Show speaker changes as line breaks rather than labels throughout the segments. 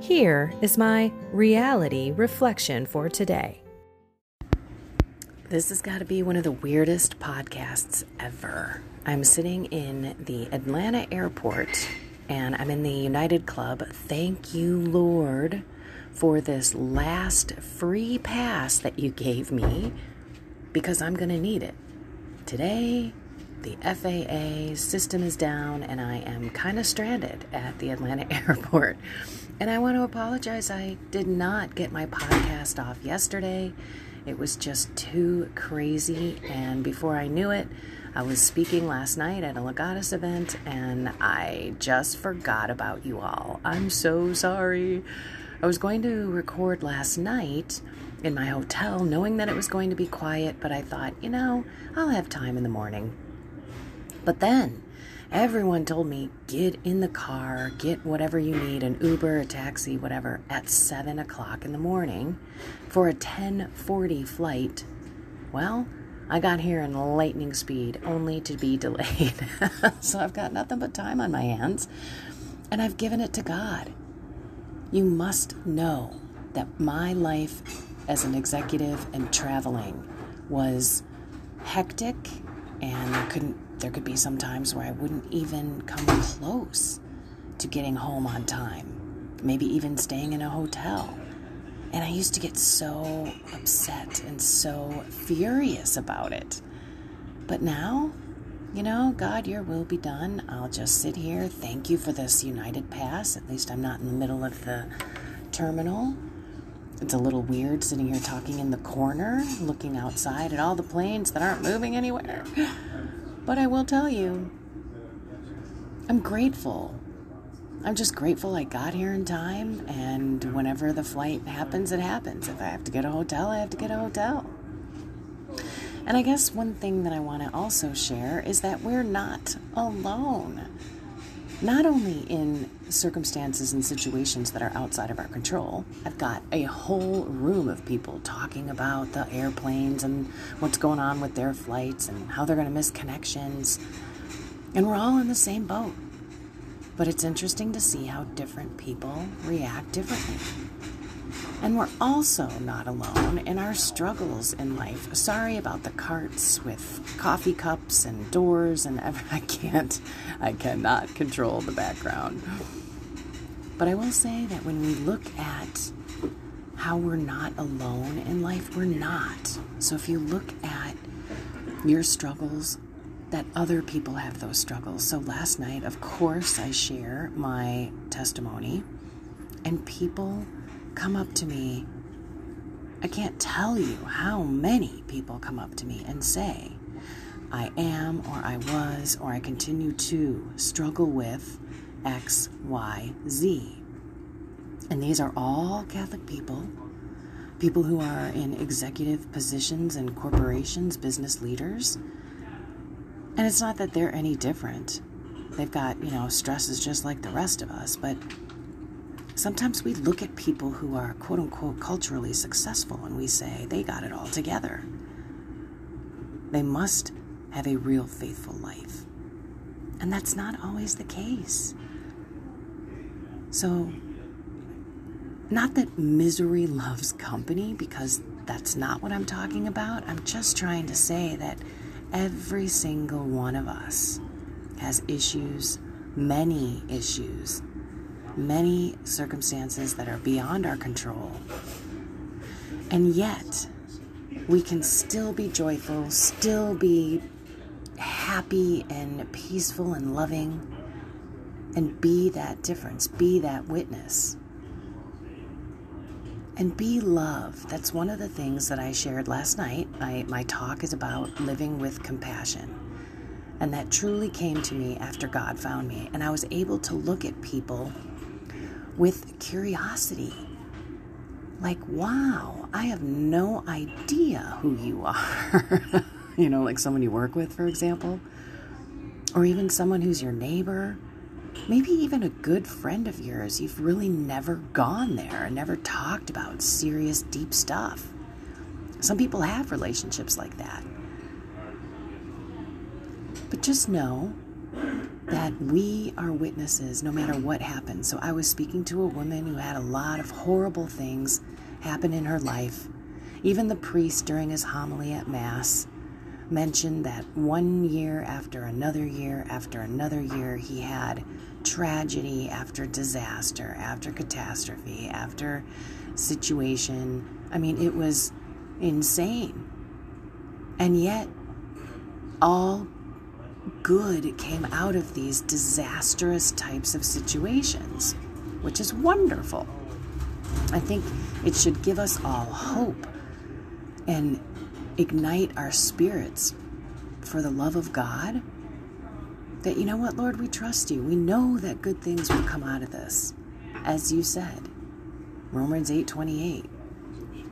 Here is my reality reflection for today. This has got to be one of the weirdest podcasts ever. I'm sitting in the Atlanta airport and I'm in the United Club. Thank you, Lord, for this last free pass that you gave me because I'm going to need it. Today, the FAA system is down and I am kind of stranded at the Atlanta airport. And I want to apologize. I did not get my podcast off yesterday. It was just too crazy. And before I knew it, I was speaking last night at a Legatus event and I just forgot about you all. I'm so sorry. I was going to record last night in my hotel knowing that it was going to be quiet, but I thought, you know, I'll have time in the morning. But then Everyone told me get in the car, get whatever you need, an Uber, a taxi, whatever, at seven o'clock in the morning for a ten forty flight. Well, I got here in lightning speed, only to be delayed. so I've got nothing but time on my hands, and I've given it to God. You must know that my life as an executive and traveling was hectic and I couldn't there could be some times where I wouldn't even come close to getting home on time, maybe even staying in a hotel. And I used to get so upset and so furious about it. But now, you know, God, your will be done. I'll just sit here. Thank you for this United Pass. At least I'm not in the middle of the terminal. It's a little weird sitting here talking in the corner, looking outside at all the planes that aren't moving anywhere. But I will tell you, I'm grateful. I'm just grateful I got here in time, and whenever the flight happens, it happens. If I have to get a hotel, I have to get a hotel. And I guess one thing that I want to also share is that we're not alone. Not only in circumstances and situations that are outside of our control. I've got a whole room of people talking about the airplanes and what's going on with their flights and how they're going to miss connections. And we're all in the same boat. But it's interesting to see how different people react differently. And we're also not alone in our struggles in life. Sorry about the carts with coffee cups and doors and ever I can't I cannot control the background. But I will say that when we look at how we're not alone in life, we're not. So if you look at your struggles, that other people have those struggles. So last night, of course, I share my testimony, and people come up to me. I can't tell you how many people come up to me and say, I am, or I was, or I continue to struggle with X, Y, Z. And these are all Catholic people, people who are in executive positions in corporations, business leaders. And it's not that they're any different. They've got, you know, stresses just like the rest of us, but sometimes we look at people who are quote unquote culturally successful and we say they got it all together. They must have a real faithful life. And that's not always the case. So, not that misery loves company, because that's not what I'm talking about. I'm just trying to say that every single one of us has issues, many issues, many circumstances that are beyond our control. And yet, we can still be joyful, still be happy and peaceful and loving, and be that difference, be that witness. And be love. That's one of the things that I shared last night. I, my talk is about living with compassion. And that truly came to me after God found me. And I was able to look at people with curiosity. Like, wow, I have no idea who you are. you know, like someone you work with, for example, or even someone who's your neighbor, maybe even a good friend of yours. You've really never gone there and never talked about serious, deep stuff. Some people have relationships like that. But just know that we are witnesses no matter what happens. So I was speaking to a woman who had a lot of horrible things happen in her life. Even the priest during his homily at Mass mentioned that one year after another year after another year, he had tragedy after disaster, after catastrophe, after situation. I mean, it was insane. And yet, all good came out of these disastrous types of situations, which is wonderful. I think it should give us all hope and ignite our spirits for the love of God. That, you know what, Lord, we trust you. We know that good things will come out of this. As you said, Romans 8 28.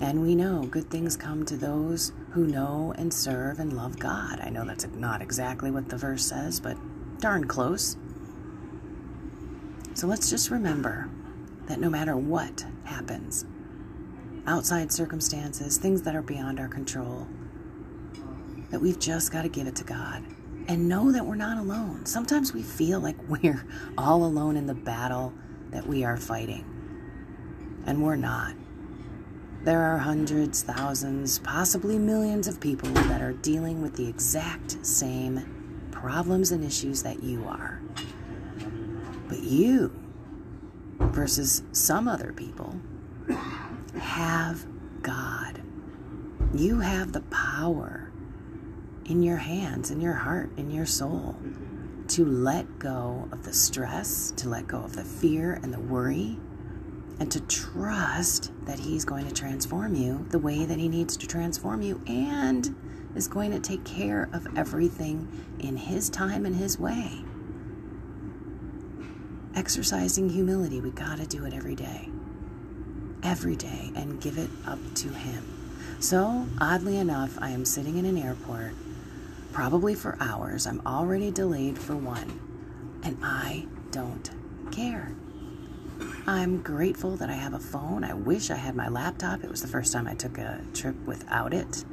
And we know good things come to those who know and serve and love God. I know that's not exactly what the verse says, but darn close. So let's just remember that no matter what happens, outside circumstances, things that are beyond our control, that we've just got to give it to God and know that we're not alone. Sometimes we feel like we're all alone in the battle that we are fighting, and we're not. There are hundreds, thousands, possibly millions of people that are dealing with the exact same problems and issues that you are. But you, versus some other people, have God. You have the power in your hands, in your heart, in your soul to let go of the stress, to let go of the fear and the worry, and to trust that He's going to transform you the way that He needs to transform you and is going to take care of everything in His time and His way. Exercising humility, we got to do it every day every day and give it up to Him. So, oddly enough, I am sitting in an airport, probably for hours. I'm already delayed for one, and I don't care. I'm grateful that I have a phone. I wish I had my laptop. It was the first time I took a trip without it.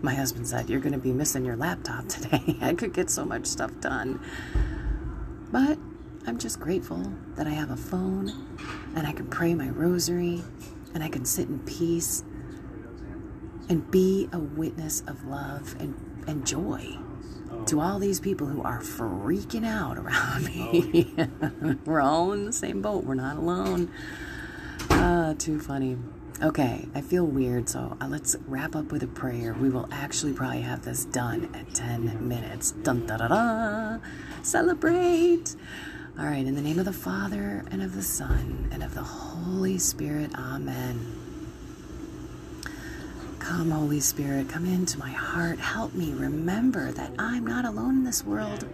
My husband said, You're going to be missing your laptop today. I could get so much stuff done. But I'm just grateful that I have a phone and I can pray my rosary and I can sit in peace and be a witness of love and, and joy to all these people who are freaking out around me. We're all in the same boat. We're not alone. Ah, too funny. Okay, I feel weird, so uh, let's wrap up with a prayer. We will actually probably have this done at 10 minutes. Dun da da da! Celebrate! All right, in the name of the Father, and of the Son, and of the Holy Spirit, Amen. Come, Holy Spirit, come into my heart. Help me remember that I'm not alone in this world,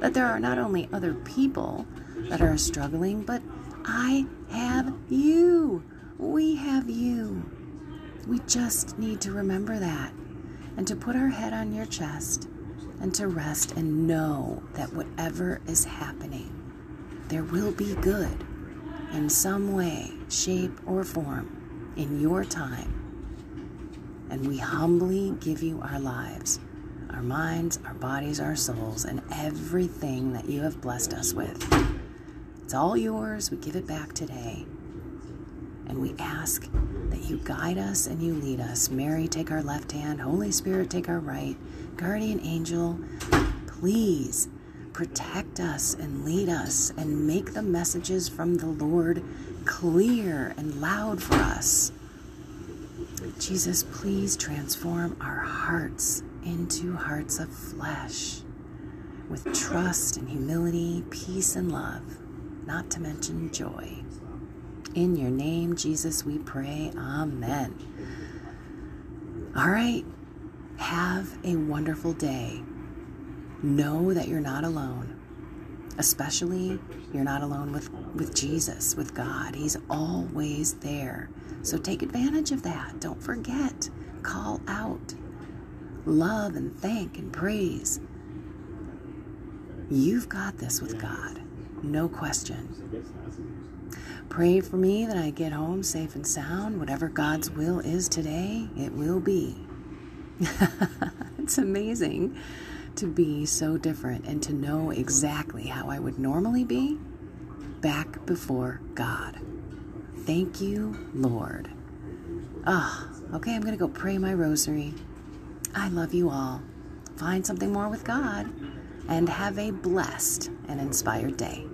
that there are not only other people that are struggling, but I have you. We have you. We just need to remember that and to put our head on your chest and to rest and know that whatever is happening, there will be good in some way, shape, or form in your time. And we humbly give you our lives, our minds, our bodies, our souls, and everything that you have blessed us with. It's all yours. We give it back today. And we ask that you guide us and you lead us. Mary, take our left hand. Holy Spirit, take our right. Guardian angel, please protect us and lead us and make the messages from the Lord clear and loud for us. Jesus, please transform our hearts into hearts of flesh with trust and humility, peace and love, not to mention joy. In your name, Jesus, we pray. Amen. All right. Have a wonderful day. Know that you're not alone. Especially, you're not alone with, with Jesus, with God. He's always there. So take advantage of that. Don't forget. Call out. Love and thank and praise. You've got this with God. No question. Pray for me that I get home safe and sound. Whatever God's will is today, it will be. it's amazing to be so different and to know exactly how I would normally be back before God. Thank you, Lord. Ah, oh, okay, I'm going to go pray my rosary. I love you all. Find something more with God and have a blessed and inspired day.